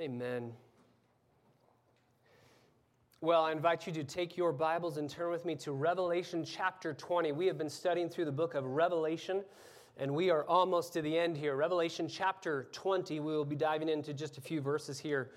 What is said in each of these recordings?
Amen. Well, I invite you to take your Bibles and turn with me to Revelation chapter 20. We have been studying through the book of Revelation, and we are almost to the end here. Revelation chapter 20, we will be diving into just a few verses here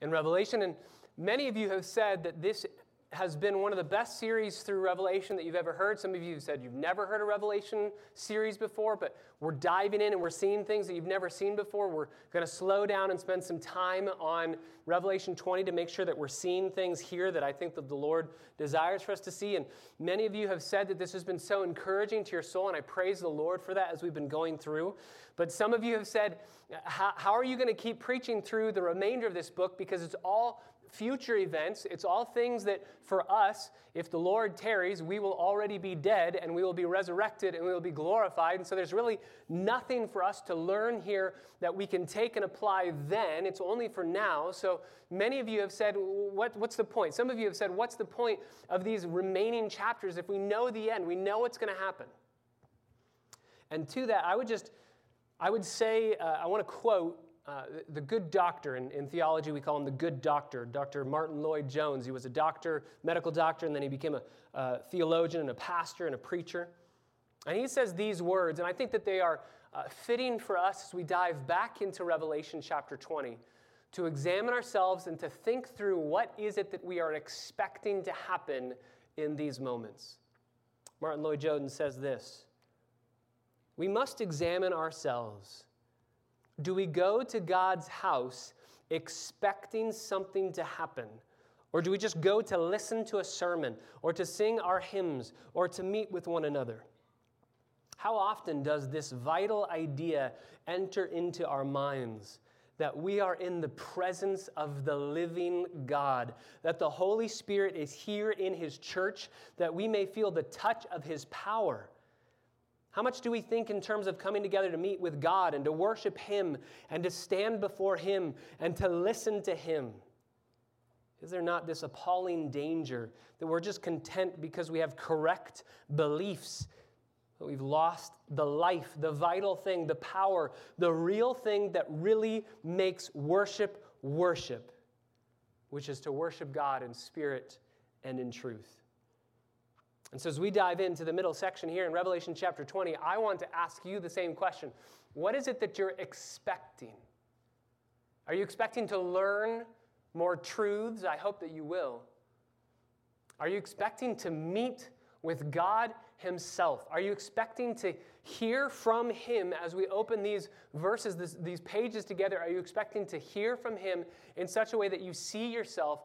in Revelation. And many of you have said that this has been one of the best series through Revelation that you've ever heard. Some of you have said you've never heard a Revelation series before, but we're diving in and we're seeing things that you've never seen before. We're going to slow down and spend some time on Revelation 20 to make sure that we're seeing things here that I think that the Lord desires for us to see. And many of you have said that this has been so encouraging to your soul, and I praise the Lord for that as we've been going through. But some of you have said, How, how are you going to keep preaching through the remainder of this book? Because it's all future events. It's all things that for us, if the Lord tarries, we will already be dead and we will be resurrected and we will be glorified. And so there's really nothing for us to learn here that we can take and apply then. It's only for now. So many of you have said, what, What's the point? Some of you have said, What's the point of these remaining chapters if we know the end? We know what's going to happen. And to that, I would just, I would say, uh, I want to quote uh, the good doctor in, in, theology, we call him the good doctor, Dr. Martyn Lloyd-Jones. He was a doctor, medical doctor, and then he became a, a, theologian and a pastor and a preacher. And he says these words, and I think that they are uh, fitting for us as we dive back into Revelation chapter 20 to examine ourselves and to think through what is it that we are expecting to happen in these moments. Martyn Lloyd-Jones says this We must examine ourselves do we go to God's house expecting something to happen? Or do we just go to listen to a sermon, or to sing our hymns, or to meet with one another? How often does this vital idea enter into our minds that we are in the presence of the living God, that the Holy Spirit is here in His church, that we may feel the touch of His power? How much do we think in terms of coming together to meet with God and to worship Him and to stand before Him and to listen to Him? Is there not this appalling danger that we're just content because we have correct beliefs? That we've lost the life, the vital thing, the power, the real thing that really makes worship worship, which is to worship God in spirit and in truth. And so, as we dive into the middle section here in Revelation chapter 20, I want to ask you the same question What is it that you're expecting? Are you expecting to learn more truths? I hope that you will. Are you expecting to meet with God Himself? Are you expecting to hear from Him as we open these verses, this, these pages together? Are you expecting to hear from Him in such a way that you see yourself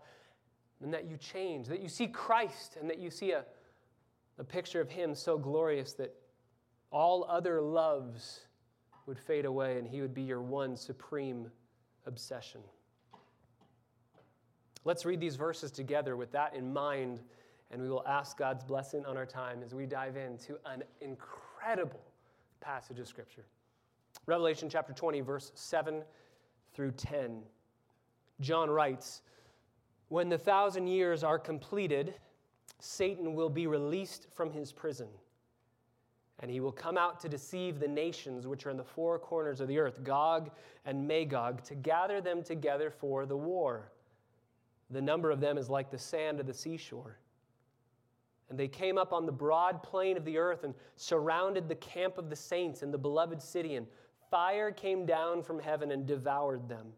and that you change, that you see Christ and that you see a a picture of him so glorious that all other loves would fade away and he would be your one supreme obsession. Let's read these verses together with that in mind, and we will ask God's blessing on our time as we dive into an incredible passage of Scripture. Revelation chapter 20, verse 7 through 10. John writes, When the thousand years are completed, Satan will be released from his prison. And he will come out to deceive the nations which are in the four corners of the earth, Gog and Magog, to gather them together for the war. The number of them is like the sand of the seashore. And they came up on the broad plain of the earth and surrounded the camp of the saints in the beloved city, and fire came down from heaven and devoured them.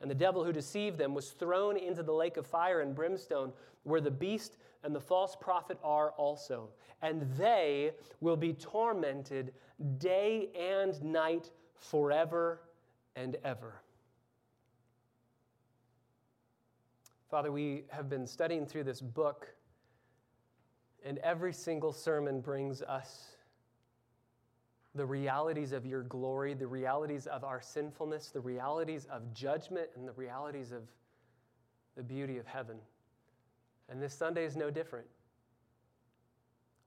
And the devil who deceived them was thrown into the lake of fire and brimstone, where the beast and the false prophet are also. And they will be tormented day and night forever and ever. Father, we have been studying through this book, and every single sermon brings us the realities of your glory, the realities of our sinfulness, the realities of judgment, and the realities of the beauty of heaven. And this Sunday is no different.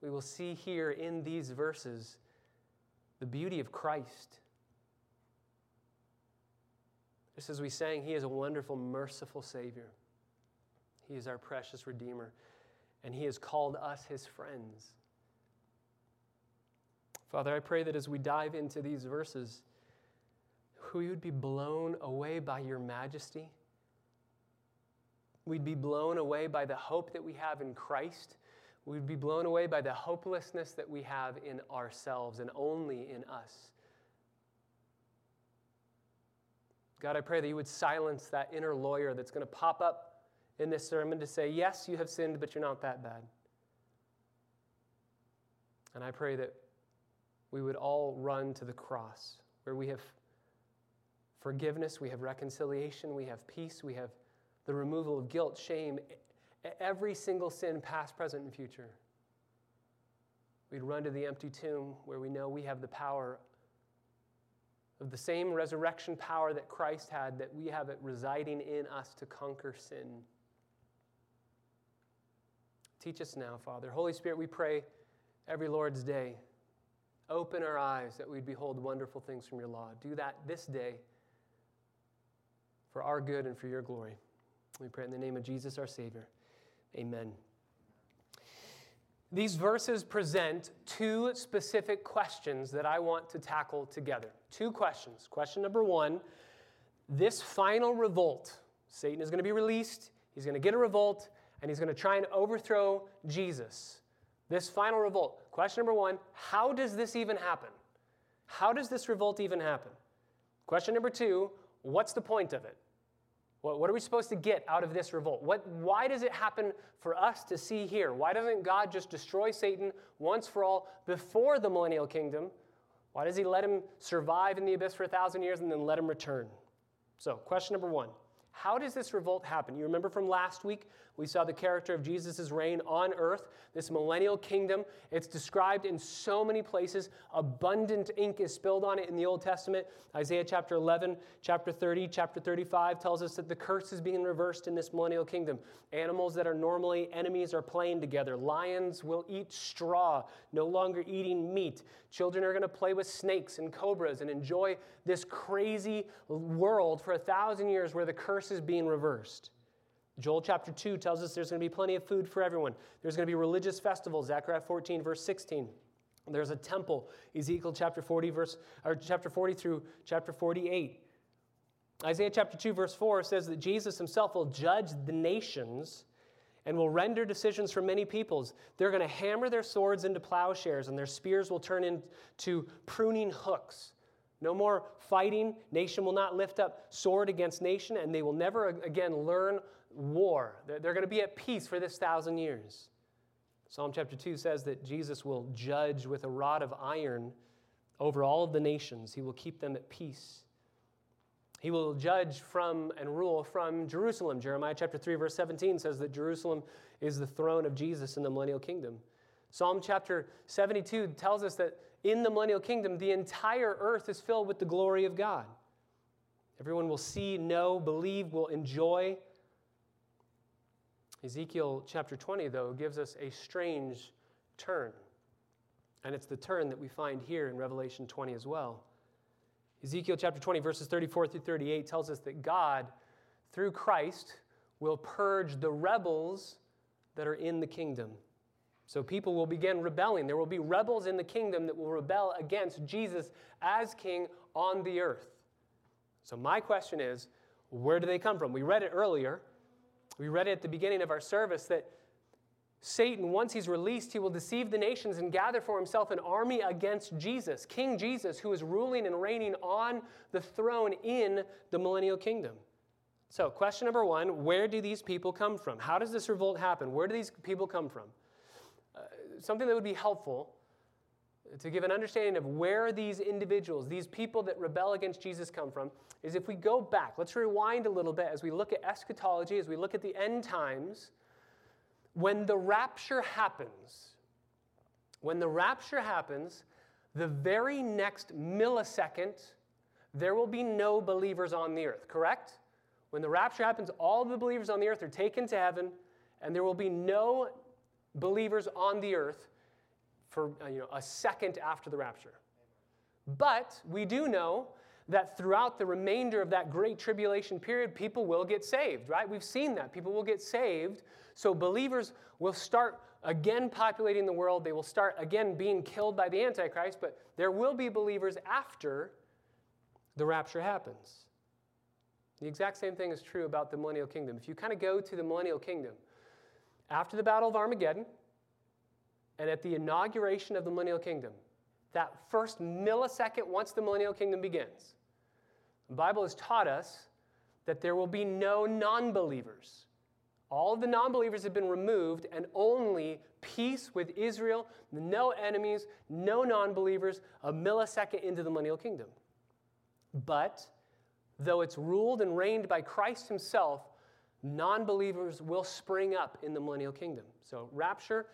We will see here in these verses the beauty of Christ. Just as we sang, He is a wonderful, merciful Savior. He is our precious Redeemer, and He has called us His friends. Father, I pray that as we dive into these verses, we would be blown away by your majesty. We'd be blown away by the hope that we have in Christ. We'd be blown away by the hopelessness that we have in ourselves and only in us. God, I pray that you would silence that inner lawyer that's going to pop up in this sermon to say, Yes, you have sinned, but you're not that bad. And I pray that we would all run to the cross where we have forgiveness, we have reconciliation, we have peace, we have the removal of guilt, shame, every single sin, past, present, and future. We'd run to the empty tomb where we know we have the power of the same resurrection power that Christ had, that we have it residing in us to conquer sin. Teach us now, Father. Holy Spirit, we pray every Lord's day. Open our eyes that we'd behold wonderful things from your law. Do that this day for our good and for your glory. We pray in the name of Jesus, our Savior. Amen. These verses present two specific questions that I want to tackle together. Two questions. Question number one this final revolt, Satan is going to be released, he's going to get a revolt, and he's going to try and overthrow Jesus. This final revolt. Question number one how does this even happen? How does this revolt even happen? Question number two what's the point of it? What, are we supposed to get out of this revolt? What, why does it happen for us to see here? Why doesn't God just destroy Satan once for all before the millennial kingdom? Why does he let him survive in the abyss for a thousand years and then let him return? So, question number one How does this revolt happen? You remember from last week, we saw the character of Jesus' reign on earth, this millennial kingdom. It's described in so many places. Abundant ink is spilled on it in the Old Testament. Isaiah chapter 11, chapter 30, chapter 35 tells us that the curse is being reversed in this millennial kingdom. Animals that are normally enemies are playing together. Lions will eat straw, no longer eating meat. Children are going to play with snakes and cobras and enjoy this crazy world for a thousand years where the curse is being reversed. Joel chapter 2 tells us there's going to be plenty of food for everyone. There's going to be religious festivals, Zechariah 14, verse 16. There's a temple, Ezekiel chapter 40, verse, or chapter 40 through chapter 48. Isaiah chapter 2, verse 4 says that Jesus himself will judge the nations and will render decisions for many peoples. They're going to hammer their swords into plowshares, and their spears will turn into pruning hooks. No more fighting. Nation will not lift up sword against nation, and they will never again learn war. They're, they're going to be at peace for this thousand years. Psalm chapter 2 says that Jesus will judge with a rod of iron over all of the nations, he will keep them at peace. He will judge from and rule from Jerusalem. Jeremiah chapter 3, verse 17 says that Jerusalem is the throne of Jesus in the millennial kingdom. Psalm chapter 72 tells us that in the millennial kingdom, the entire earth is filled with the glory of God. Everyone will see, know, believe, will enjoy Ezekiel chapter 20, though, gives us a strange turn. And it's the turn that we find here in Revelation 20 as well. Ezekiel chapter 20, verses 34 through 38 tells us that God, through Christ, will purge the rebels that are in the kingdom. So people will begin rebelling. There will be rebels in the kingdom that will rebel against Jesus as king on the earth. So my question is, where do they come from? We read it earlier. We read it at the beginning of our service that Satan, once he's released, he will deceive the nations and gather for himself an army against Jesus, King Jesus, who is ruling and reigning on the throne in the millennial kingdom. So, question number one where do these people come from? How does this revolt happen? Where do these people come from? Uh, something that would be helpful to give an understanding of where these individuals, these people that rebel against Jesus, come from, is if we go back, let's rewind a little bit as we look at eschatology, as we look at the end times. When the rapture happens, when the rapture happens, the very next millisecond, there will be no believers on the earth, correct? When the rapture happens, all the believers on the earth are taken to heaven, and there will be no believers on the earth for uh, you know, a second after the rapture. But we do know that throughout the remainder of that great tribulation period, people will get saved, right? We've seen that. People will get saved. So believers will start again populating the world. They will start again being killed by the Antichrist, but there will be believers after the rapture happens. The exact same thing is true about the millennial kingdom. If you kind of go to the millennial kingdom, after the Battle of Armageddon and at the inauguration of the millennial kingdom, that first millisecond once the millennial kingdom begins, the Bible has taught us that there will be no non believers. All of the non believers have been removed, and only peace with Israel, no enemies, no non believers, a millisecond into the millennial kingdom. But though it's ruled and reigned by Christ Himself, non believers will spring up in the millennial kingdom. So, rapture,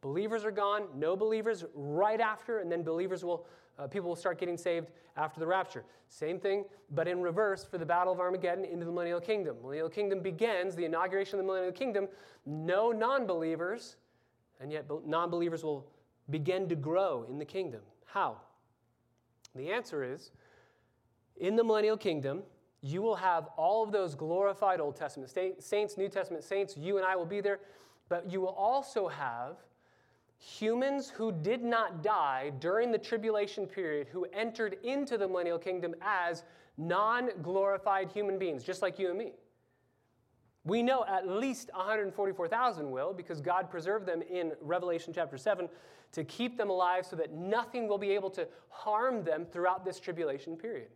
believers are gone, no believers right after, and then believers will, uh, people will start getting saved after the rapture. Same thing, but in reverse for the Battle of Armageddon into the millennial kingdom. Millennial kingdom begins, the inauguration of the millennial kingdom, no non believers, and yet non believers will begin to grow in the kingdom. How? The answer is in the millennial kingdom, you will have all of those glorified Old Testament saints, New Testament saints. You and I will be there. But you will also have humans who did not die during the tribulation period who entered into the millennial kingdom as non glorified human beings, just like you and me. We know at least 144,000 will because God preserved them in Revelation chapter 7 to keep them alive so that nothing will be able to harm them throughout this tribulation period.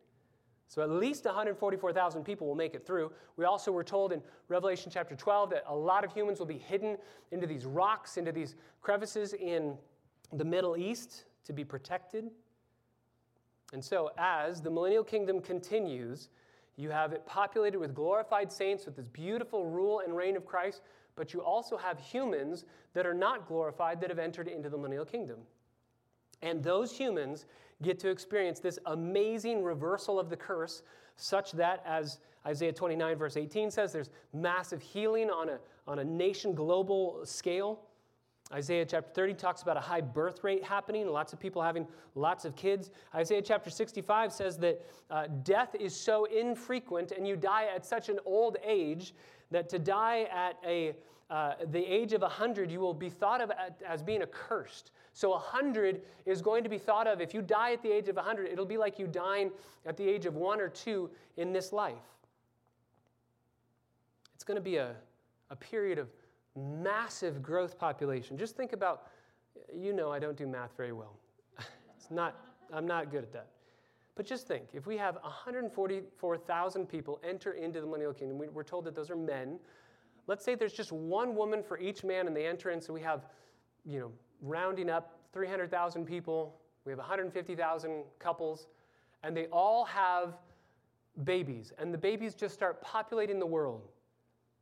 So at least 144,000 people will make it through. We also were told in Revelation chapter 12 that a lot of humans will be hidden into these rocks, into these crevices in the Middle East to be protected. And so, as the millennial kingdom continues, you have it populated with glorified saints with this beautiful rule and reign of Christ, but you also have humans that are not glorified that have entered into the millennial kingdom. And those humans get to experience this amazing reversal of the curse, such that, as Isaiah 29, verse 18 says, there's massive healing on a, on a nation global scale. Isaiah chapter 30 talks about a high birth rate happening, lots of people having lots of kids. Isaiah chapter 65 says that uh, death is so infrequent and you die at such an old age that to die at a, uh, the age of 100, you will be thought of as being accursed. So 100 is going to be thought of, if you die at the age of 100, it'll be like you dying at the age of one or two in this life. It's going to be a, a period of massive growth population. Just think about, you know, I don't do math very well. it's not, I'm not good at that. But just think, if we have 144,000 people enter into the millennial kingdom, we're told that those are men. Let's say there's just one woman for each man, and they enter in, so we have, you know, rounding up 300,000 people, we have 150,000 couples, and they all have babies, and the babies just start populating the world.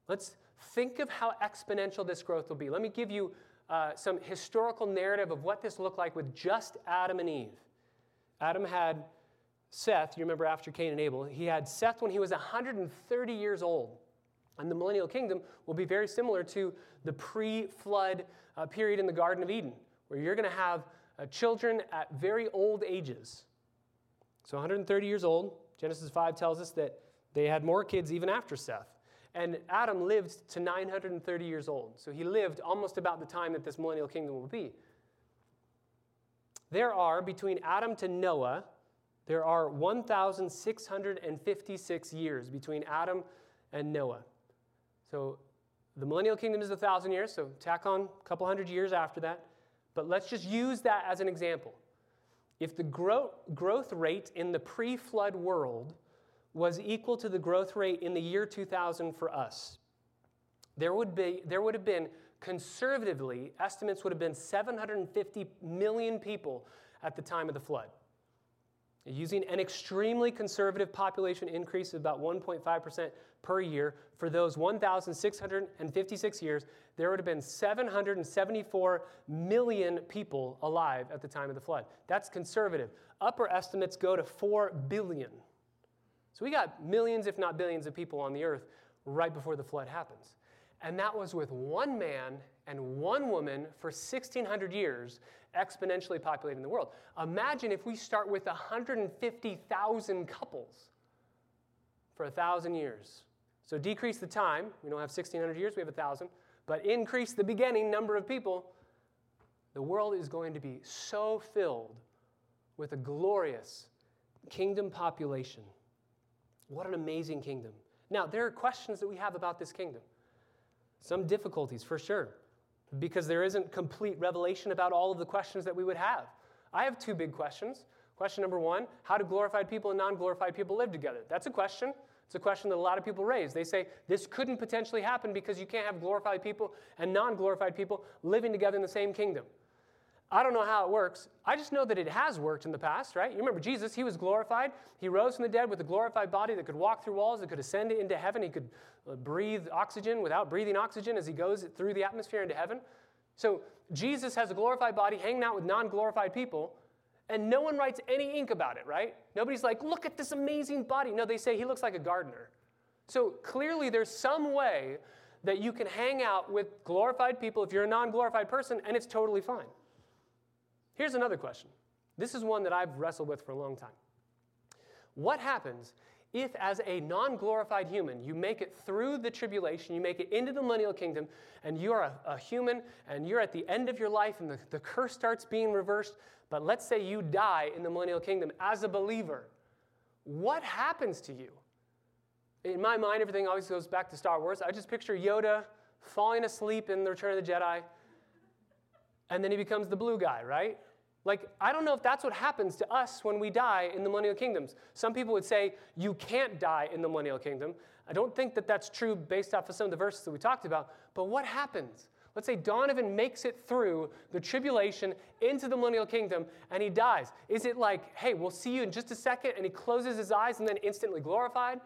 Let's think of how exponential this growth will be. Let me give you uh, some historical narrative of what this looked like with just Adam and Eve. Adam had Seth, you remember after Cain and Abel, he had Seth when he was 130 years old. And the millennial kingdom will be very similar to the pre flood period in the Garden of Eden, where you're going to have uh, children at very old ages. So 130 years old, Genesis 5 tells us that they had more kids even after Seth. And Adam lived to 930 years old. So he lived almost about the time that this millennial kingdom will be. There are, between Adam to Noah, there are 1,656 years between Adam and Noah. So the millennial kingdom is a thousand years, so tack on a couple hundred years after that. But let's just use that as an example. If the gro- growth rate in the pre flood world was equal to the growth rate in the year 2000 for us, there would, be, there would have been, conservatively, estimates would have been 750 million people at the time of the flood. Using an extremely conservative population increase of about 1.5% per year for those 1,656 years, there would have been 774 million people alive at the time of the flood. That's conservative. Upper estimates go to 4 billion. So we got millions, if not billions, of people on the earth right before the flood happens. And that was with one man and one woman for 1,600 years exponentially populating the world. Imagine if we start with 150,000 couples for 1,000 years. So decrease the time. We don't have 1,600 years, we have 1,000. But increase the beginning number of people. The world is going to be so filled with a glorious, kingdom population. What an amazing kingdom. Now, there are questions that we have about this kingdom. Some difficulties, for sure, because there isn't complete revelation about all of the questions that we would have. I have two big questions. Question number one How do glorified people and non glorified people live together? That's a question. It's a question that a lot of people raise. They say this couldn't potentially happen because you can't have glorified people and non glorified people living together in the same kingdom. I don't know how it works. I just know that it has worked in the past, right? You remember Jesus, he was glorified. He rose from the dead with a glorified body that could walk through walls, that could ascend into heaven. He could uh, breathe oxygen without breathing oxygen as he goes through the atmosphere into heaven. So Jesus has a glorified body hanging out with non glorified people, and no one writes any ink about it, right? Nobody's like, look at this amazing body. No, they say he looks like a gardener. So clearly, there's some way that you can hang out with glorified people if you're a non glorified person, and it's totally fine. Here's another question. This is one that I've wrestled with for a long time. What happens if, as a non glorified human, you make it through the tribulation, you make it into the millennial kingdom, and you're a, a human and you're at the end of your life and the, the curse starts being reversed, but let's say you die in the millennial kingdom as a believer? What happens to you? In my mind, everything always goes back to Star Wars. I just picture Yoda falling asleep in The Return of the Jedi, and then he becomes the blue guy, right? Like, I don't know if that's what happens to us when we die in the millennial kingdoms. Some people would say you can't die in the millennial kingdom. I don't think that that's true based off of some of the verses that we talked about. But what happens? Let's say Donovan makes it through the tribulation into the millennial kingdom and he dies. Is it like, hey, we'll see you in just a second, and he closes his eyes and then instantly glorified?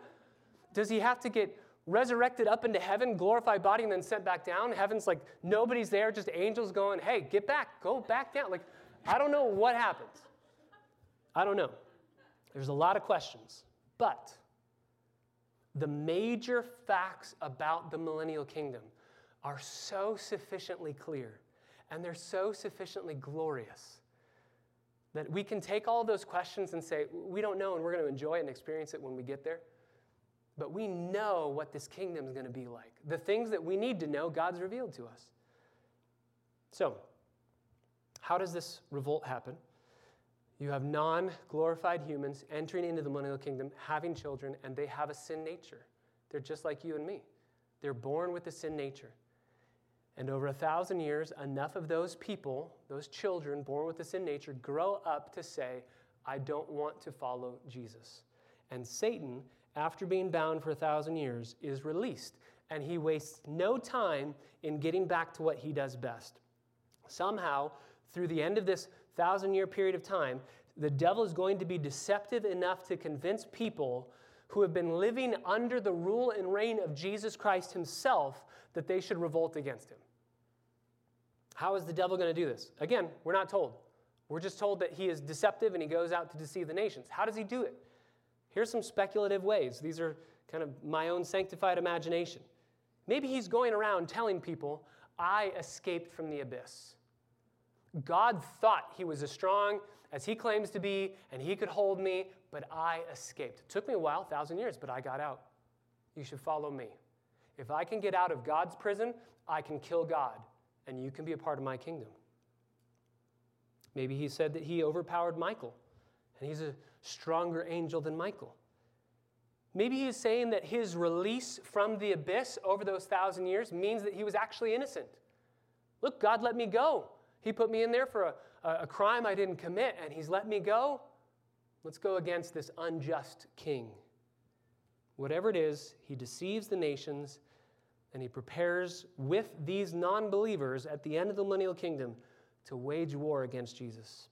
Does he have to get resurrected up into heaven, glorified body, and then sent back down? Heaven's like nobody's there, just angels going, hey, get back, go back down. Like, I don't know what happens. I don't know. There's a lot of questions. But the major facts about the millennial kingdom are so sufficiently clear and they're so sufficiently glorious that we can take all those questions and say, we don't know and we're going to enjoy it and experience it when we get there. But we know what this kingdom is going to be like. The things that we need to know, God's revealed to us. So, how does this revolt happen? You have non glorified humans entering into the millennial kingdom, having children, and they have a sin nature. They're just like you and me. They're born with a sin nature. And over a thousand years, enough of those people, those children born with a sin nature, grow up to say, I don't want to follow Jesus. And Satan, after being bound for a thousand years, is released. And he wastes no time in getting back to what he does best. Somehow, through the end of this thousand year period of time, the devil is going to be deceptive enough to convince people who have been living under the rule and reign of Jesus Christ himself that they should revolt against him. How is the devil going to do this? Again, we're not told. We're just told that he is deceptive and he goes out to deceive the nations. How does he do it? Here's some speculative ways. These are kind of my own sanctified imagination. Maybe he's going around telling people, I escaped from the abyss. God thought he was as strong as he claims to be, and he could hold me, but I escaped. It took me a while, a thousand years, but I got out. You should follow me. If I can get out of God's prison, I can kill God, and you can be a part of my kingdom. Maybe he said that he overpowered Michael, and he's a stronger angel than Michael. Maybe he's saying that his release from the abyss over those thousand years means that he was actually innocent. Look, God let me go. He put me in there for a, a crime I didn't commit, and He's let me go. Let's go against this unjust king. Whatever it is, he deceives the nations and he prepares with these non believers at the end of the millennial kingdom to wage war against Jesus.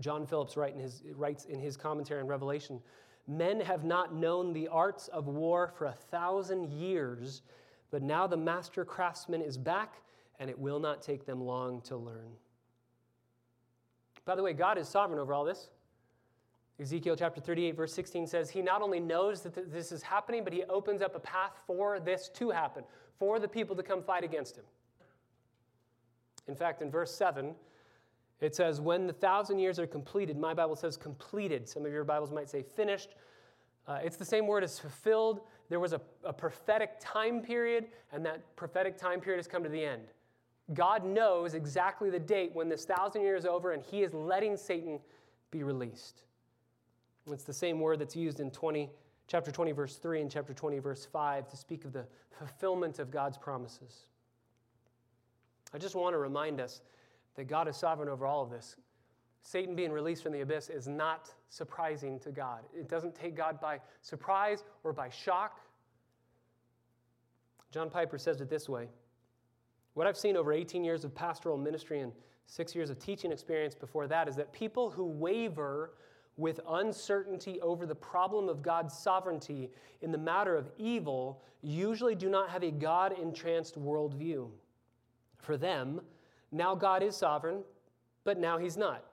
John Phillips write in his, writes in his commentary on Revelation Men have not known the arts of war for a thousand years, but now the master craftsman is back and it will not take them long to learn. By the way, God is sovereign over all this. Ezekiel chapter 38, verse 16 says, He not only knows that this is happening, but He opens up a path for this to happen, for the people to come fight against Him. In fact, in verse 7, it says, When the thousand years are completed, my Bible says completed. Some of your Bibles might say finished. Uh, it's the same word as fulfilled. There was a, a prophetic time period, and that prophetic time period has come to the end. God knows exactly the date when this thousand years is over and he is letting Satan be released. It's the same word that's used in 20, chapter 20, verse 3 and chapter 20, verse 5 to speak of the fulfillment of God's promises. I just want to remind us that God is sovereign over all of this. Satan being released from the abyss is not surprising to God. It doesn't take God by surprise or by shock. John Piper says it this way What I've seen over 18 years of pastoral ministry and six years of teaching experience before that is that people who waver with uncertainty over the problem of God's sovereignty in the matter of evil usually do not have a God entranced worldview. For them, now God is sovereign, but now he's not.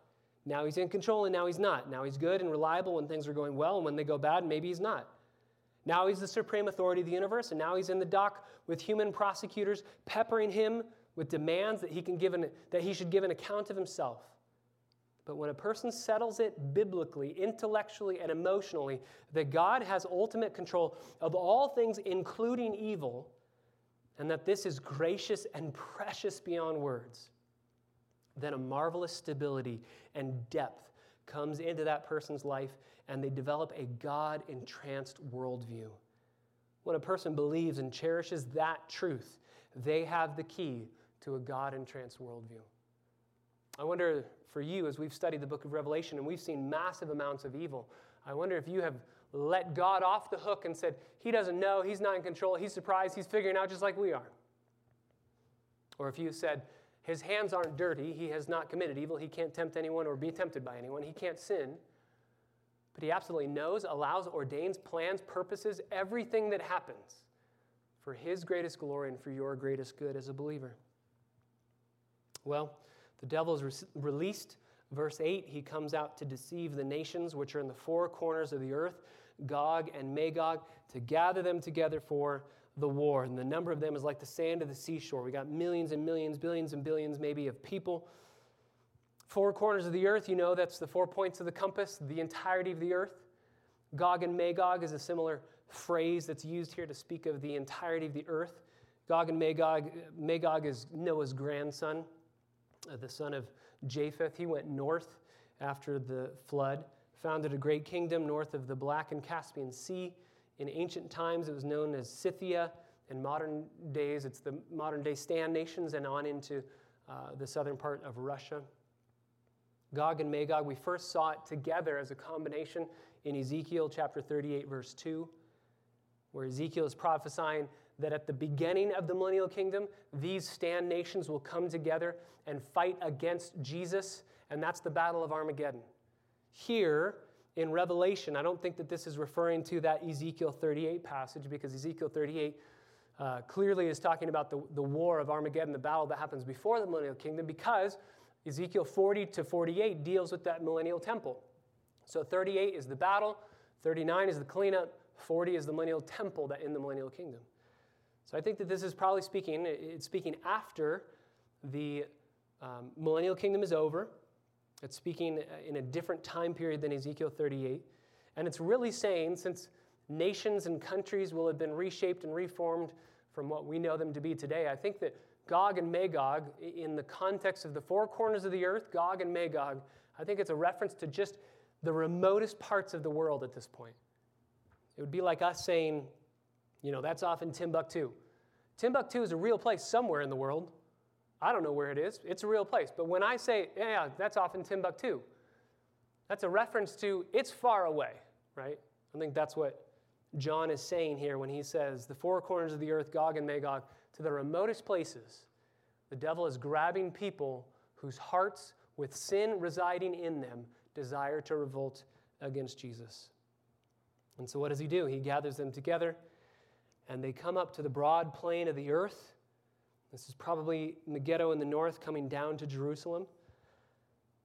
Now he's in control and now he's not. Now he's good and reliable when things are going well, and when they go bad, maybe he's not. Now he's the supreme authority of the universe, and now he's in the dock with human prosecutors peppering him with demands that he, can give an, that he should give an account of himself. But when a person settles it biblically, intellectually, and emotionally, that God has ultimate control of all things, including evil, and that this is gracious and precious beyond words, then a marvelous stability and depth comes into that person's life and they develop a God entranced worldview. When a person believes and cherishes that truth, they have the key to a God entranced worldview. I wonder for you, as we've studied the book of Revelation and we've seen massive amounts of evil, I wonder if you have let God off the hook and said, He doesn't know, He's not in control, He's surprised, He's figuring out just like we are. Or if you said, His hands aren't dirty, He has not committed evil, He can't tempt anyone or be tempted by anyone, He can't sin, but He absolutely knows, allows, ordains, plans, purposes, everything that happens for His greatest glory and for your greatest good as a believer. Well, the devil is re- released Verse 8, he comes out to deceive the nations which are in the four corners of the earth, Gog and Magog, to gather them together for the war. And the number of them is like the sand of the seashore. We got millions and millions, billions and billions, maybe, of people. Four corners of the earth, you know, that's the four points of the compass, the entirety of the earth. Gog and Magog is a similar phrase that's used here to speak of the entirety of the earth. Gog and Magog, Magog is Noah's grandson, uh, the son of Japheth. He went north after the flood, founded a great kingdom north of the Black and Caspian Sea. In ancient times, it was known as Scythia. In modern days, it's the modern day Stan nations and on into uh, the southern part of Russia. Gog and Magog, we first saw it together as a combination in Ezekiel chapter 38, verse 2, where Ezekiel is prophesying that at the beginning of the millennial kingdom, these stand nations will come together and fight against Jesus, and that's the Battle of Armageddon. Here in Revelation, I don't think that this is referring to that Ezekiel 38 passage because Ezekiel 38 uh, clearly is talking about the, the war of Armageddon, the battle that happens before the millennial kingdom, because Ezekiel 40 to 48 deals with that millennial temple. So 38 is the battle, 39 is the cleanup, 40 is the millennial temple that in the millennial kingdom. So I think that this is probably speaking, it's speaking after the um, millennial kingdom is over. It's speaking in a different time period than Ezekiel 38. And it's really saying, since nations and countries will have been reshaped and reformed from what we know them to be today, I think that Gog and Magog, in the context of the four corners of the earth, Gog and Magog, I think it's a reference to just the remotest parts of the world at this point. It would be like us saying, you know, that's off in Timbuktu. Timbuktu is a real place somewhere in the world. I don't know where it is. It's a real place. But when I say, yeah, that's off in Timbuktu, that's a reference to it's far away, right? I think that's what John is saying here when he says, the four corners of the earth, Gog and Magog, to the remotest places, the devil is grabbing people whose hearts, with sin residing in them, desire to revolt against Jesus. And so what does he do? He gathers them together and they come up to the broad plain of the earth. This is probably Megiddo in the north coming down to Jerusalem.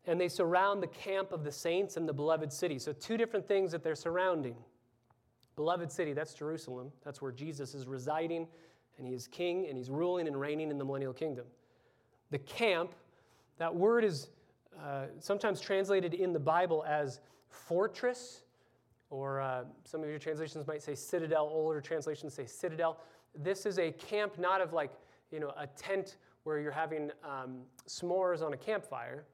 And they surround the camp of the saints and the beloved city. So, two different things that they're surrounding. Beloved city, that's Jerusalem. That's where Jesus is residing, and he is king, and he's ruling and reigning in the millennial kingdom. The camp, that word is uh, sometimes translated in the Bible as fortress or uh, some of your translations might say citadel, older translations say citadel. This is a camp not of like, you know, a tent where you're having um, s'mores on a campfire,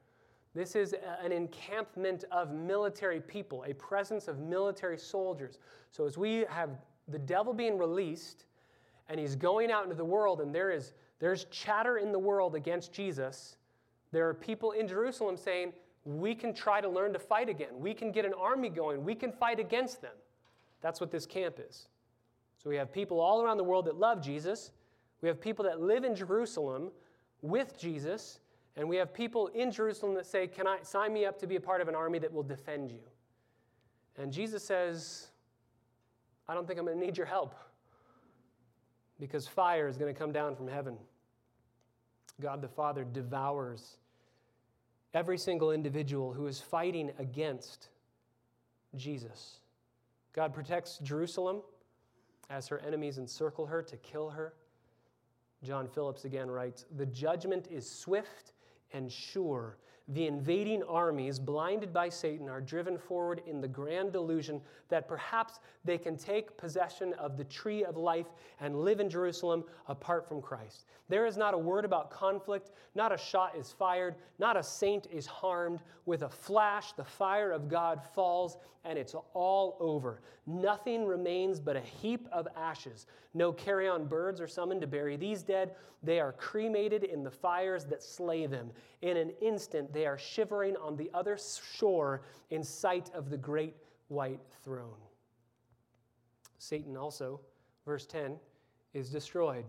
This is an encampment of military people, a presence of military soldiers. So, as we have the devil being released and he's going out into the world, and there is there's chatter in the world against Jesus, there are people in Jerusalem saying, We can try to learn to fight again. We can get an army going. We can fight against them. That's what this camp is. So, we have people all around the world that love Jesus. We have people that live in Jerusalem with Jesus and we have people in Jerusalem that say, Can I sign me up to be a part of an army that will defend you? And Jesus says, I don't think I'm going to need your help because fire is going to come down from heaven. God the Father devours every single individual who is fighting against Jesus. God protects Jerusalem as her enemies encircle her to kill her. John Phillips again writes The judgment is swift and sure. The invading armies, blinded by Satan, are driven forward in the grand delusion that perhaps they can take possession of the tree of life and live in Jerusalem apart from Christ. There is not a word about conflict, not a shot is fired, not a saint is harmed. With a flash, the fire of God falls and it's all over. Nothing remains but a heap of ashes. No carrion birds are summoned to bury these dead. They are cremated in the fires that slay them. In an instant, they are shivering on the other shore in sight of the great white throne. Satan also, verse 10, is destroyed.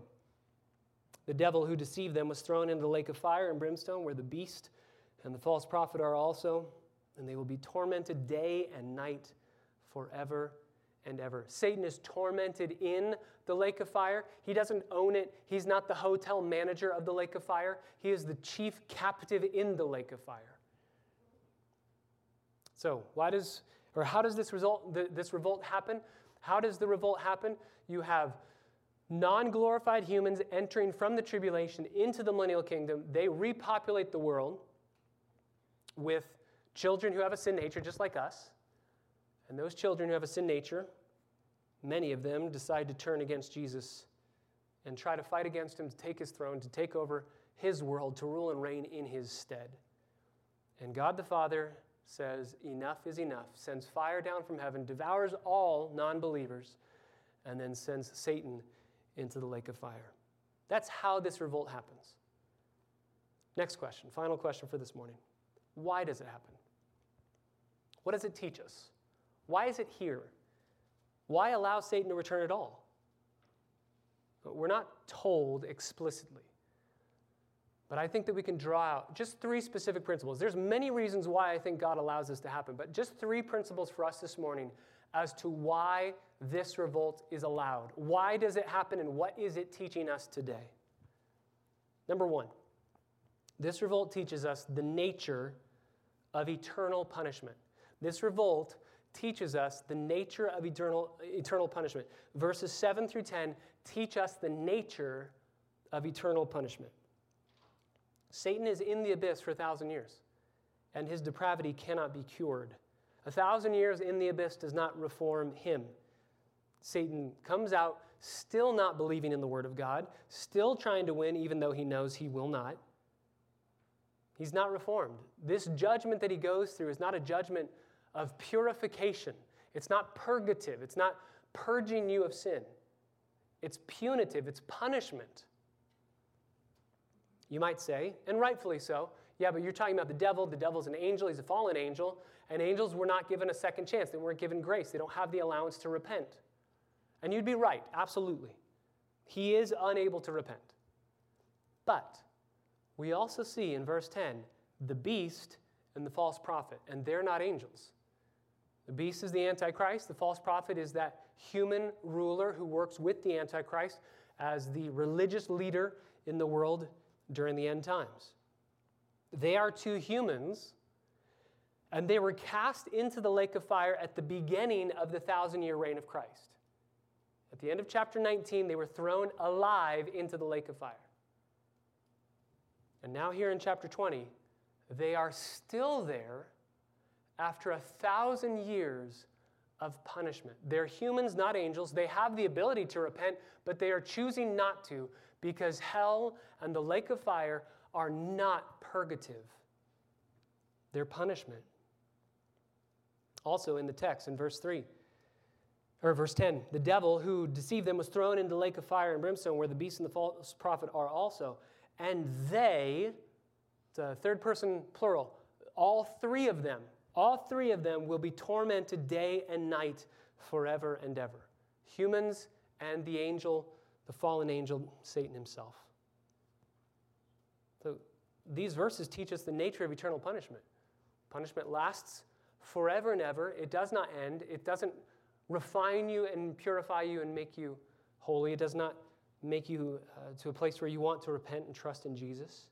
The devil who deceived them was thrown into the lake of fire and brimstone, where the beast and the false prophet are also, and they will be tormented day and night forever and ever. Satan is tormented in the lake of fire. He doesn't own it, he's not the hotel manager of the lake of fire. He is the chief captive in the lake of fire. So, why does or how does this result this revolt happen? How does the revolt happen? You have non glorified humans entering from the tribulation into the millennial kingdom, they repopulate the world with children who have a sin nature, just like us. And those children who have a sin nature, many of them decide to turn against Jesus and try to fight against him to take his throne, to take over his world, to rule and reign in his stead. And God the Father says, Enough is enough, sends fire down from heaven, devours all non believers, and then sends Satan into the lake of fire. That's how this revolt happens. Next question, final question for this morning. Why does it happen? What does it teach us? Why is it here? Why allow Satan to return at all? We're not told explicitly. But I think that we can draw out just three specific principles. There's many reasons why I think God allows this to happen, but just three principles for us this morning as to why this revolt is allowed. Why does it happen and what is it teaching us today? Number one, this revolt teaches us the nature of eternal punishment. This revolt teaches us the nature of eternal, eternal punishment. Verses 7 through 10 teach us the nature of eternal punishment. Satan is in the abyss for a thousand years, and his depravity cannot be cured. A thousand years in the abyss does not reform him. Satan comes out still not believing in the Word of God, still trying to win, even though he knows he will not. He's not reformed. This judgment that he goes through is not a judgment of purification, it's not purgative, it's not purging you of sin. It's punitive, it's punishment. You might say, and rightfully so, yeah, but you're talking about the devil. The devil's an angel, he's a fallen angel, and angels were not given a second chance. They weren't given grace, they don't have the allowance to repent. And you'd be right, absolutely. He is unable to repent. But we also see in verse 10 the beast and the false prophet, and they're not angels. The beast is the Antichrist, the false prophet is that human ruler who works with the Antichrist as the religious leader in the world during the end times. They are two humans, and they were cast into the lake of fire at the beginning of the thousand year reign of Christ. At the end of chapter 19, they were thrown alive into the lake of fire. And now, here in chapter 20, they are still there after a thousand years of punishment. They're humans, not angels. They have the ability to repent, but they are choosing not to because hell and the lake of fire are not purgative. their punishment. Also in the text, in verse 3, or verse 10, the devil who deceived them was thrown into the lake of fire and brimstone, where the beast and the false prophet are also. And they, the third person plural, all three of them, all three of them will be tormented day and night forever and ever. Humans and the angel, the fallen angel, Satan himself. So these verses teach us the nature of eternal punishment. Punishment lasts forever and ever. It does not end. It doesn't refine you and purify you and make you holy. It does not make you uh, to a place where you want to repent and trust in Jesus.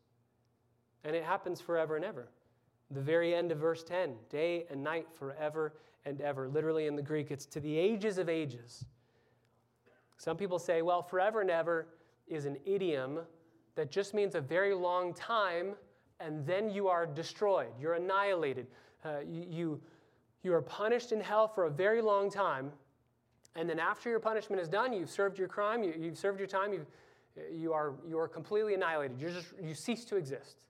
And it happens forever and ever. The very end of verse 10 day and night, forever and ever. Literally in the Greek, it's to the ages of ages. Some people say, well, forever and ever is an idiom that just means a very long time, and then you are destroyed. You're annihilated. Uh, you, you, you are punished in hell for a very long time, and then after your punishment is done, you've served your crime, you, have served your time, you you, are, you are completely annihilated. You're just, you cease to exist.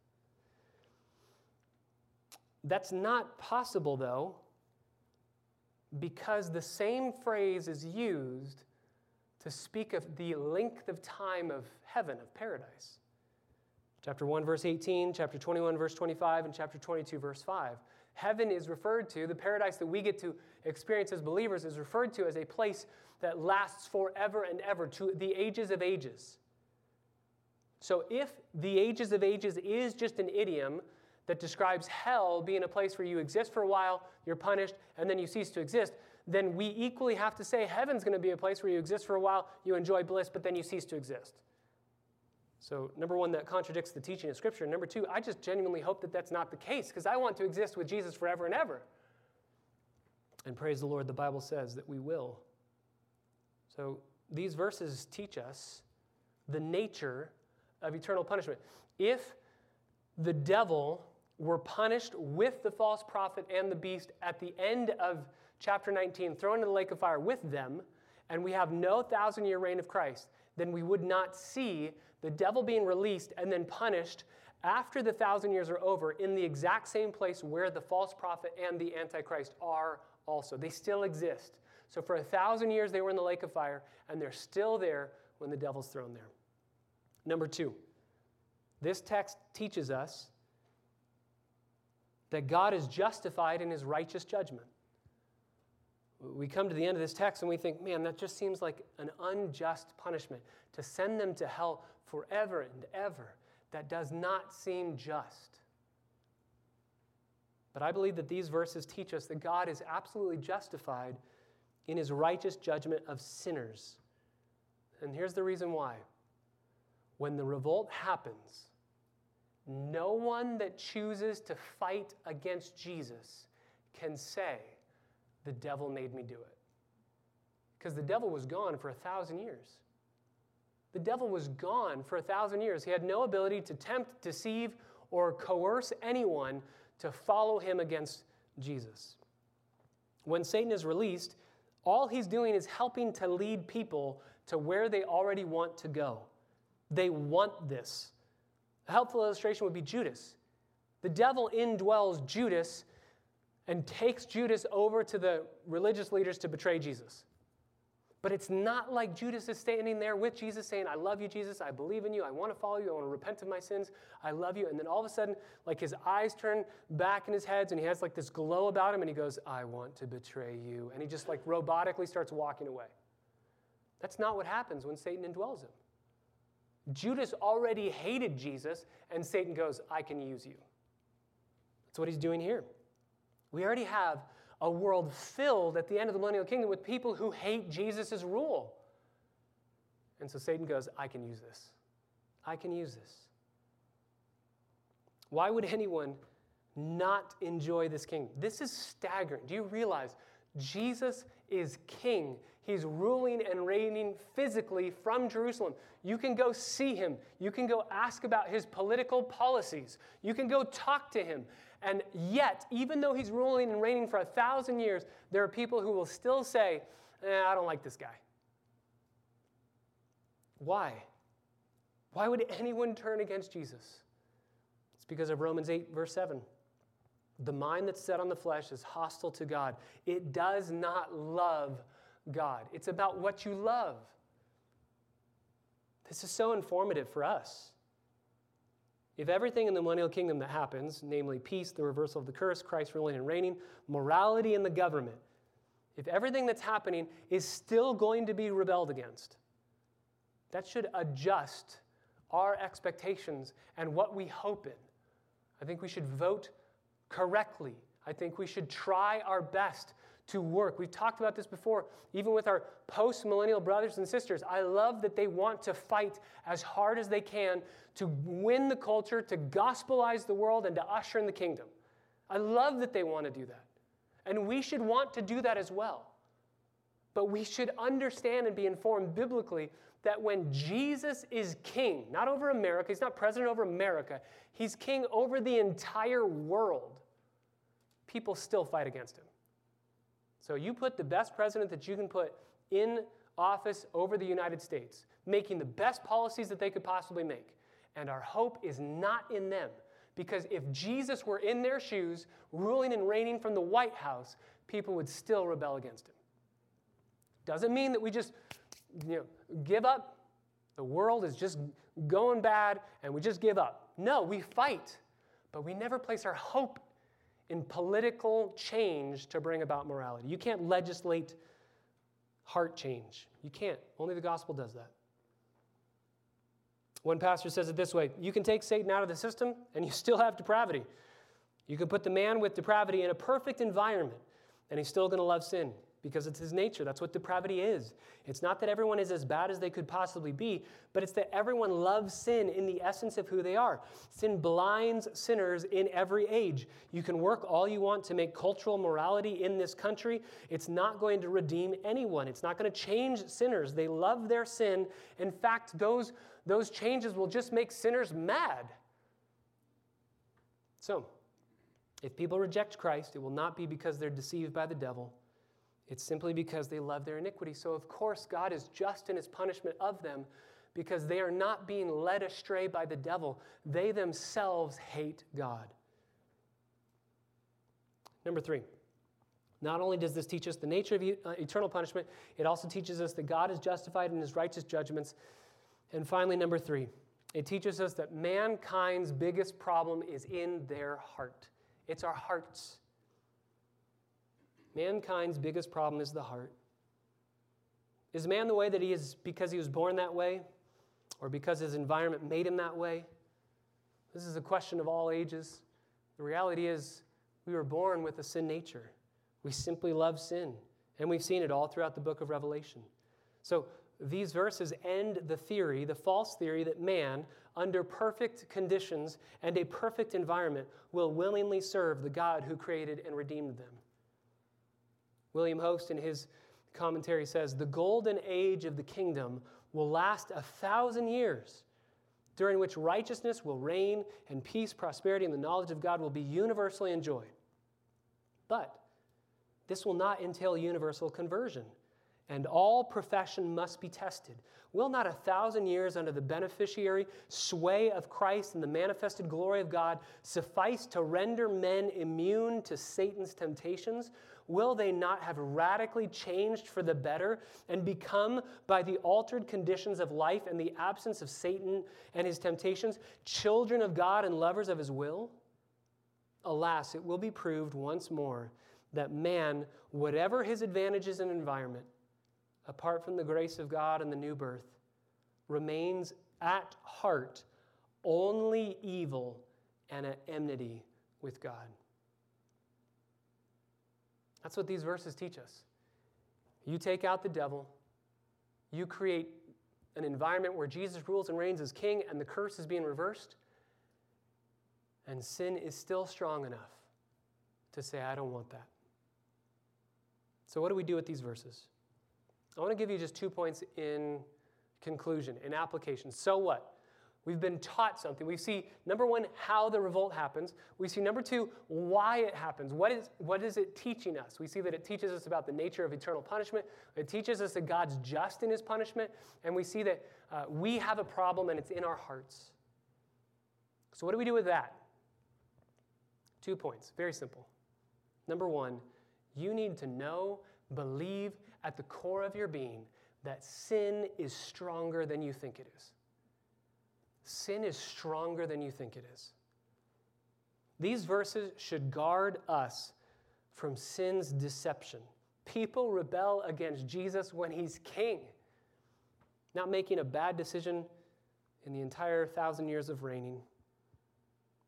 That's not possible, though, because the same phrase is used to speak of the length of time of heaven, of paradise. Chapter 1, verse 18, chapter 21, verse 25, and chapter 22, verse 5. Heaven is referred to, the paradise that we get to experience as believers is referred to as a place that lasts forever and ever, to the ages of ages. So if the ages of ages is just an idiom that describes hell being a place where you exist for a while, you're punished, and then you cease to exist, then we equally have to say heaven's going to be a place where you exist for a while, you enjoy bliss, but then you cease to exist. So, number one, that contradicts the teaching of Scripture. Number two, I just genuinely hope that that's not the case because I want to exist with Jesus forever and ever. And praise the Lord, the Bible says that we will. So, these verses teach us the nature of eternal punishment. If the devil were punished with the false prophet and the beast at the end of chapter 19, thrown into the lake of fire with them, and we have no thousand year reign of Christ, then we would not see the devil being released and then punished after the thousand years are over in the exact same place where the false prophet and the antichrist are also. They still exist. So for a thousand years they were in the lake of fire, and they're still there when the devil's thrown there. Number two, this text teaches us that God is justified in his righteous judgment. We come to the end of this text and we think, man, that just seems like an unjust punishment to send them to hell forever and ever. That does not seem just. But I believe that these verses teach us that God is absolutely justified in his righteous judgment of sinners. And here's the reason why. When the revolt happens, no one that chooses to fight against Jesus can say, The devil made me do it. Because the devil was gone for a thousand years. The devil was gone for a thousand years. He had no ability to tempt, deceive, or coerce anyone to follow him against Jesus. When Satan is released, all he's doing is helping to lead people to where they already want to go. They want this. A helpful illustration would be Judas. The devil indwells Judas and takes Judas over to the religious leaders to betray Jesus. But it's not like Judas is standing there with Jesus saying, I love you, Jesus. I believe in you. I want to follow you. I want to repent of my sins. I love you. And then all of a sudden, like his eyes turn back in his head and he has like this glow about him and he goes, I want to betray you. And he just like robotically starts walking away. That's not what happens when Satan indwells him. Judas already hated Jesus and Satan goes, I can use you. That's what he's doing here. We already have a world filled at the end of the millennial kingdom with people who hate Jesus' rule. And so Satan goes, I can use this. I can use this. Why would anyone not enjoy this kingdom? This is staggering. Do you realize Jesus is king? He's ruling and reigning physically from Jerusalem. You can go see him. You can go ask about his political policies. You can go talk to him. And yet, even though he's ruling and reigning for a thousand years, there are people who will still say, eh, I don't like this guy. Why? Why would anyone turn against Jesus? It's because of Romans 8, verse 7. The mind that's set on the flesh is hostile to God. It does not love God. It's about what you love. This is so informative for us. If everything in the millennial kingdom that happens, namely peace, the reversal of the curse, Christ ruling and reigning, morality in the government, if everything that's happening is still going to be rebelled against, that should adjust our expectations and what we hope in. I think we should vote correctly. I think we should try our best to work. We've talked about this before, even with our post millennial brothers and sisters. I love that they want to fight as hard as they can to win the culture, to gospelize the world, and to usher in the kingdom. I love that they want to do that. And we should want to do that as well. But we should understand and be informed biblically that when Jesus is king, not over America, he's not president over America, he's king over the entire world, people still fight against him. So you put the best president that you can put in office over the United States, making the best policies that they could possibly make. And our hope is not in them. Because if Jesus were in their shoes, ruling and reigning from the White House, people would still rebel against him. Doesn't mean that we just you know, give up. The world is just going bad and we just give up. No, we fight, but we never place our hope in political change to bring about morality. You can't legislate heart change. You can't. Only the gospel does that. One pastor says it this way You can take Satan out of the system and you still have depravity. You can put the man with depravity in a perfect environment and he's still going to love sin because it's his nature. That's what depravity is. It's not that everyone is as bad as they could possibly be, but it's that everyone loves sin in the essence of who they are. Sin blinds sinners in every age. You can work all you want to make cultural morality in this country, it's not going to redeem anyone. It's not going to change sinners. They love their sin. In fact, those, those changes will just make sinners mad. So, if people reject Christ, it will not be because they're deceived by the devil it's simply because they love their iniquity. So, of course, God is just in his punishment of them because they are not being led astray by the devil. They themselves hate God. Number three, not only does this teach us the nature of uh, eternal punishment, it also teaches us that God is justified in his righteous judgments. And finally, number three, it teaches us that mankind's biggest problem is in their heart. It's our hearts. Mankind's biggest problem is the heart. Is man the way that he is because he was born that way or because his environment made him that way? This is a question of all ages. The reality is, we were born with a sin nature. We simply love sin, and we've seen it all throughout the book of Revelation. So, these verses end the theory, the false theory, that man, under perfect conditions and a perfect environment, will willingly serve the God who created and redeemed them. William Hoste, in his commentary, says the golden age of the kingdom will last a thousand years, during which righteousness will reign and peace, prosperity, and the knowledge of God will be universally enjoyed. But this will not entail universal conversion, and all profession must be tested. Will not a thousand years under the beneficiary sway of Christ and the manifested glory of God suffice to render men immune to Satan's temptations? Will they not have radically changed for the better and become, by the altered conditions of life and the absence of Satan and his temptations, children of God and lovers of his will? Alas, it will be proved once more that man, whatever his advantages and environment, apart from the grace of God and the new birth, remains at heart only evil and at enmity with God. That's what these verses teach us. You take out the devil, you create an environment where Jesus rules and reigns as king and the curse is being reversed, and sin is still strong enough to say, I don't want that. So, what do we do with these verses? I want to give you just two points in conclusion, in application. So what? We've been taught something. We see, number one, how the revolt happens. We see, number two, why it happens. What is, what is it teaching us? We see that it teaches us about the nature of eternal punishment. It teaches us that God's just in his punishment. And we see that uh, we have a problem and it's in our hearts. So, what do we do with that? Two points, very simple. Number one, you need to know, believe at the core of your being that sin is stronger than you think it is. Sin is stronger than you think it is. These verses should guard us from sin's deception. People rebel against Jesus when he's king, not making a bad decision in the entire thousand years of reigning.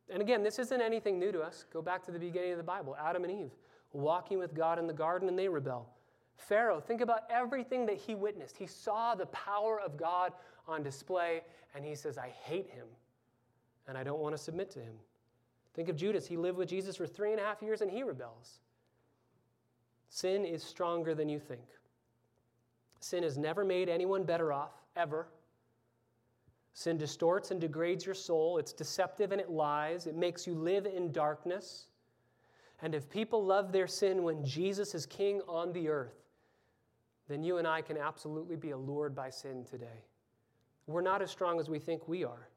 And again, this isn't anything new to us. Go back to the beginning of the Bible Adam and Eve walking with God in the garden, and they rebel. Pharaoh, think about everything that he witnessed. He saw the power of God on display, and he says, I hate him, and I don't want to submit to him. Think of Judas. He lived with Jesus for three and a half years, and he rebels. Sin is stronger than you think. Sin has never made anyone better off, ever. Sin distorts and degrades your soul. It's deceptive and it lies. It makes you live in darkness. And if people love their sin when Jesus is king on the earth, then you and I can absolutely be allured by sin today. We're not as strong as we think we are.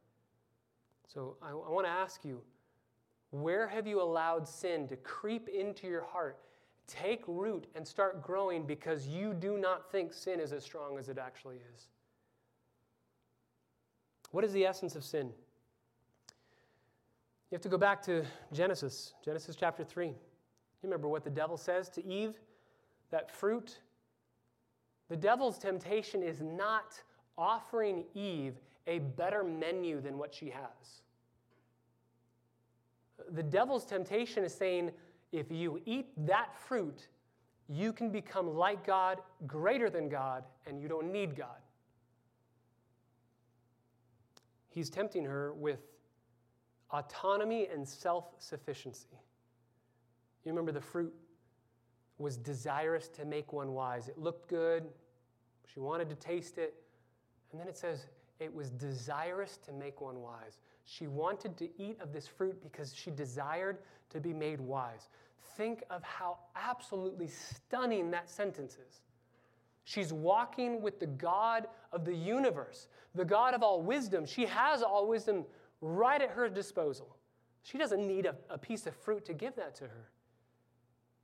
So I, I want to ask you where have you allowed sin to creep into your heart take root and start growing because you do not think sin is as strong as it actually is. What is the essence of sin? You have to go back to Genesis, Genesis chapter 3. You remember what the devil says to Eve? That fruit. The devil's temptation is not offering Eve a better menu than what she has. The devil's temptation is saying, if you eat that fruit, you can become like God, greater than God, and you don't need God. He's tempting her with autonomy and self sufficiency. You remember the fruit was desirous to make one wise. It looked good, she wanted to taste it. And then it says it was desirous to make one wise. She wanted to eat of this fruit because she desired to be made wise. Think of how absolutely stunning that sentence is. She's walking with the God of the universe, the God of all wisdom. She has all wisdom right at her disposal. She doesn't need a, a piece of fruit to give that to her.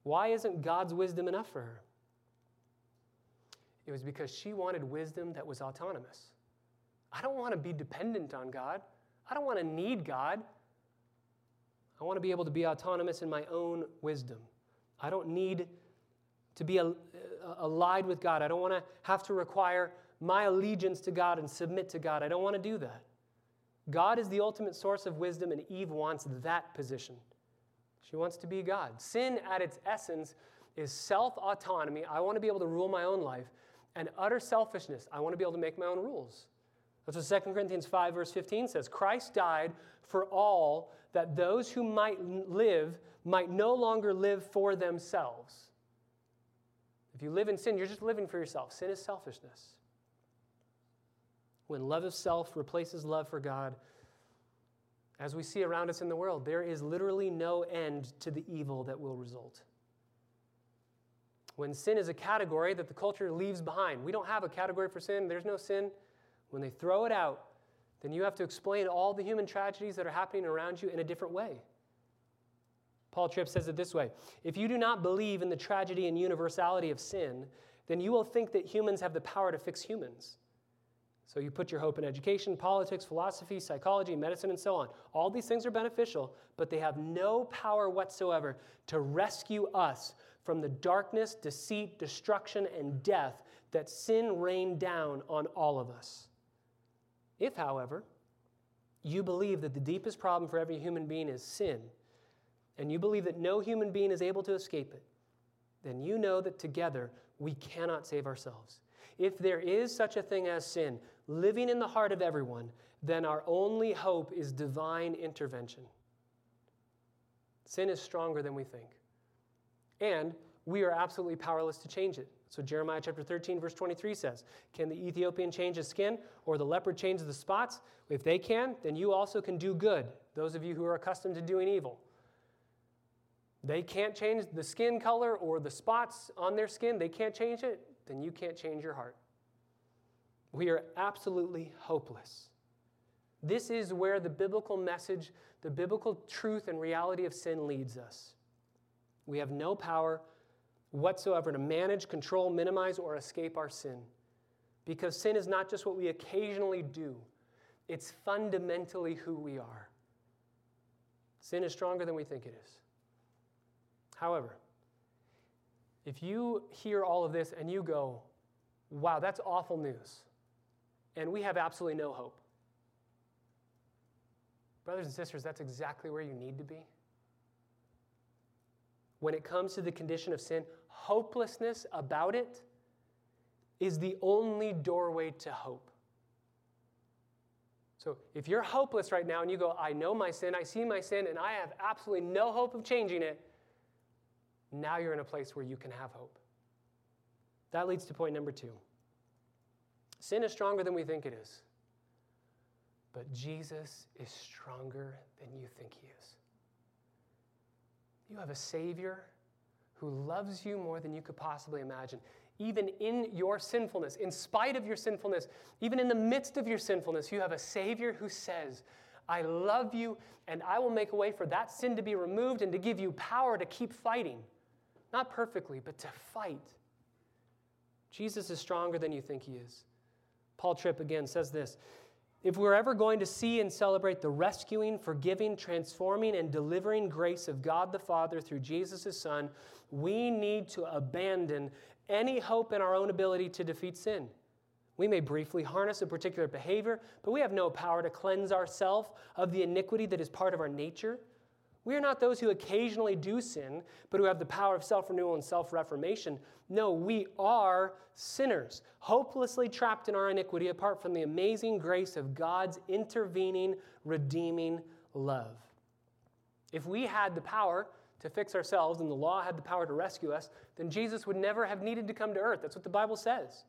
Why isn't God's wisdom enough for her? It was because she wanted wisdom that was autonomous. I don't want to be dependent on God. I don't want to need God. I want to be able to be autonomous in my own wisdom. I don't need to be allied with God. I don't want to have to require my allegiance to God and submit to God. I don't want to do that. God is the ultimate source of wisdom, and Eve wants that position. She wants to be God. Sin, at its essence, is self autonomy. I want to be able to rule my own life, and utter selfishness. I want to be able to make my own rules. That's what 2 Corinthians 5, verse 15 says. Christ died for all that those who might live might no longer live for themselves. If you live in sin, you're just living for yourself. Sin is selfishness. When love of self replaces love for God, as we see around us in the world, there is literally no end to the evil that will result. When sin is a category that the culture leaves behind, we don't have a category for sin, there's no sin. When they throw it out, then you have to explain all the human tragedies that are happening around you in a different way. Paul Tripp says it this way If you do not believe in the tragedy and universality of sin, then you will think that humans have the power to fix humans. So you put your hope in education, politics, philosophy, psychology, medicine, and so on. All these things are beneficial, but they have no power whatsoever to rescue us from the darkness, deceit, destruction, and death that sin rained down on all of us. If, however, you believe that the deepest problem for every human being is sin, and you believe that no human being is able to escape it, then you know that together we cannot save ourselves. If there is such a thing as sin living in the heart of everyone, then our only hope is divine intervention. Sin is stronger than we think. And we are absolutely powerless to change it. So Jeremiah chapter 13, verse 23 says, Can the Ethiopian change his skin or the leopard change the spots? If they can, then you also can do good, those of you who are accustomed to doing evil. They can't change the skin color or the spots on their skin, they can't change it, then you can't change your heart. We are absolutely hopeless. This is where the biblical message, the biblical truth and reality of sin leads us. We have no power whatsoever to manage, control, minimize, or escape our sin. Because sin is not just what we occasionally do, it's fundamentally who we are. Sin is stronger than we think it is. However, if you hear all of this and you go, wow, that's awful news, and we have absolutely no hope, brothers and sisters, that's exactly where you need to be. When it comes to the condition of sin, hopelessness about it is the only doorway to hope. So if you're hopeless right now and you go, I know my sin, I see my sin, and I have absolutely no hope of changing it, now you're in a place where you can have hope. That leads to point number two sin is stronger than we think it is, but Jesus is stronger than you think he is. You have a Savior who loves you more than you could possibly imagine even in your sinfulness, in spite of your sinfulness, even in the midst of your sinfulness, you have a Savior who says, I love you, and I will make a way for that sin to be removed and to give you power to keep fighting. Not perfectly, but to fight. Jesus is stronger than you think he is. Paul Tripp again says this If we're ever going to see and celebrate the rescuing, forgiving, transforming, and delivering grace of God the Father through Jesus, his Son, we need to abandon any hope in our own ability to defeat sin. We may briefly harness a particular behavior, but we have no power to cleanse ourselves of the iniquity that is part of our nature. We are not those who occasionally do sin, but who have the power of self renewal and self reformation. No, we are sinners, hopelessly trapped in our iniquity apart from the amazing grace of God's intervening, redeeming love. If we had the power to fix ourselves and the law had the power to rescue us, then Jesus would never have needed to come to earth. That's what the Bible says.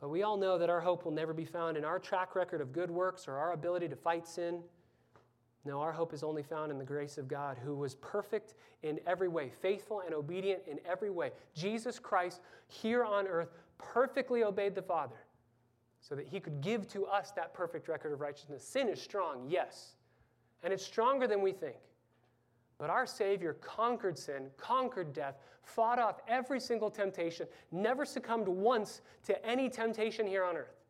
But we all know that our hope will never be found in our track record of good works or our ability to fight sin. No, our hope is only found in the grace of God, who was perfect in every way, faithful and obedient in every way. Jesus Christ, here on earth, perfectly obeyed the Father so that he could give to us that perfect record of righteousness. Sin is strong, yes, and it's stronger than we think. But our Savior conquered sin, conquered death, fought off every single temptation, never succumbed once to any temptation here on earth.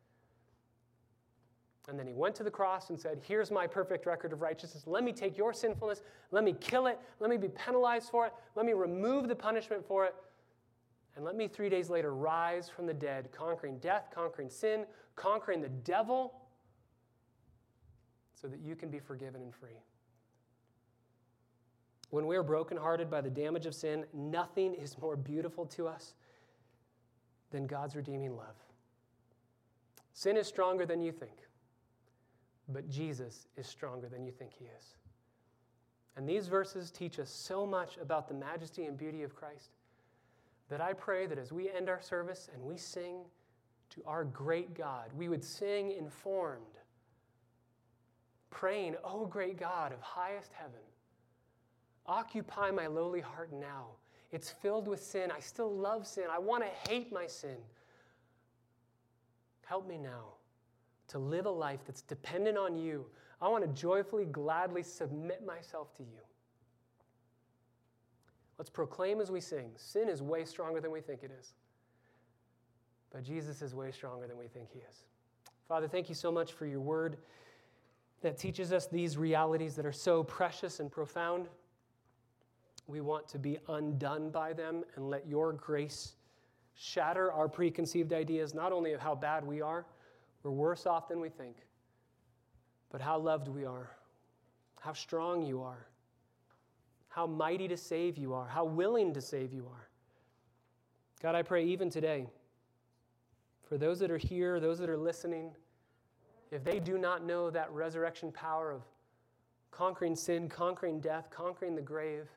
And then he went to the cross and said, Here's my perfect record of righteousness. Let me take your sinfulness. Let me kill it. Let me be penalized for it. Let me remove the punishment for it. And let me three days later rise from the dead, conquering death, conquering sin, conquering the devil, so that you can be forgiven and free. When we are brokenhearted by the damage of sin, nothing is more beautiful to us than God's redeeming love. Sin is stronger than you think, but Jesus is stronger than you think he is. And these verses teach us so much about the majesty and beauty of Christ that I pray that as we end our service and we sing to our great God, we would sing informed, praying, O great God of highest heaven Occupy my lowly heart now. It's filled with sin. I still love sin. I want to hate my sin. Help me now to live a life that's dependent on you. I want to joyfully, gladly submit myself to you. Let's proclaim as we sing sin is way stronger than we think it is. But Jesus is way stronger than we think he is. Father, thank you so much for your word that teaches us these realities that are so precious and profound. We want to be undone by them and let your grace shatter our preconceived ideas, not only of how bad we are, we're worse off than we think, but how loved we are, how strong you are, how mighty to save you are, how willing to save you are. God, I pray even today, for those that are here, those that are listening, if they do not know that resurrection power of conquering sin, conquering death, conquering the grave,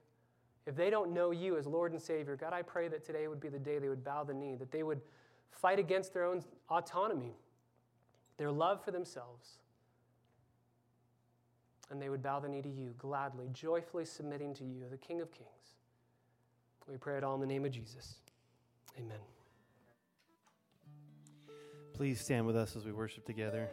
if they don't know you as Lord and Savior, God, I pray that today would be the day they would bow the knee, that they would fight against their own autonomy, their love for themselves, and they would bow the knee to you gladly, joyfully submitting to you, the King of Kings. We pray it all in the name of Jesus. Amen. Please stand with us as we worship together.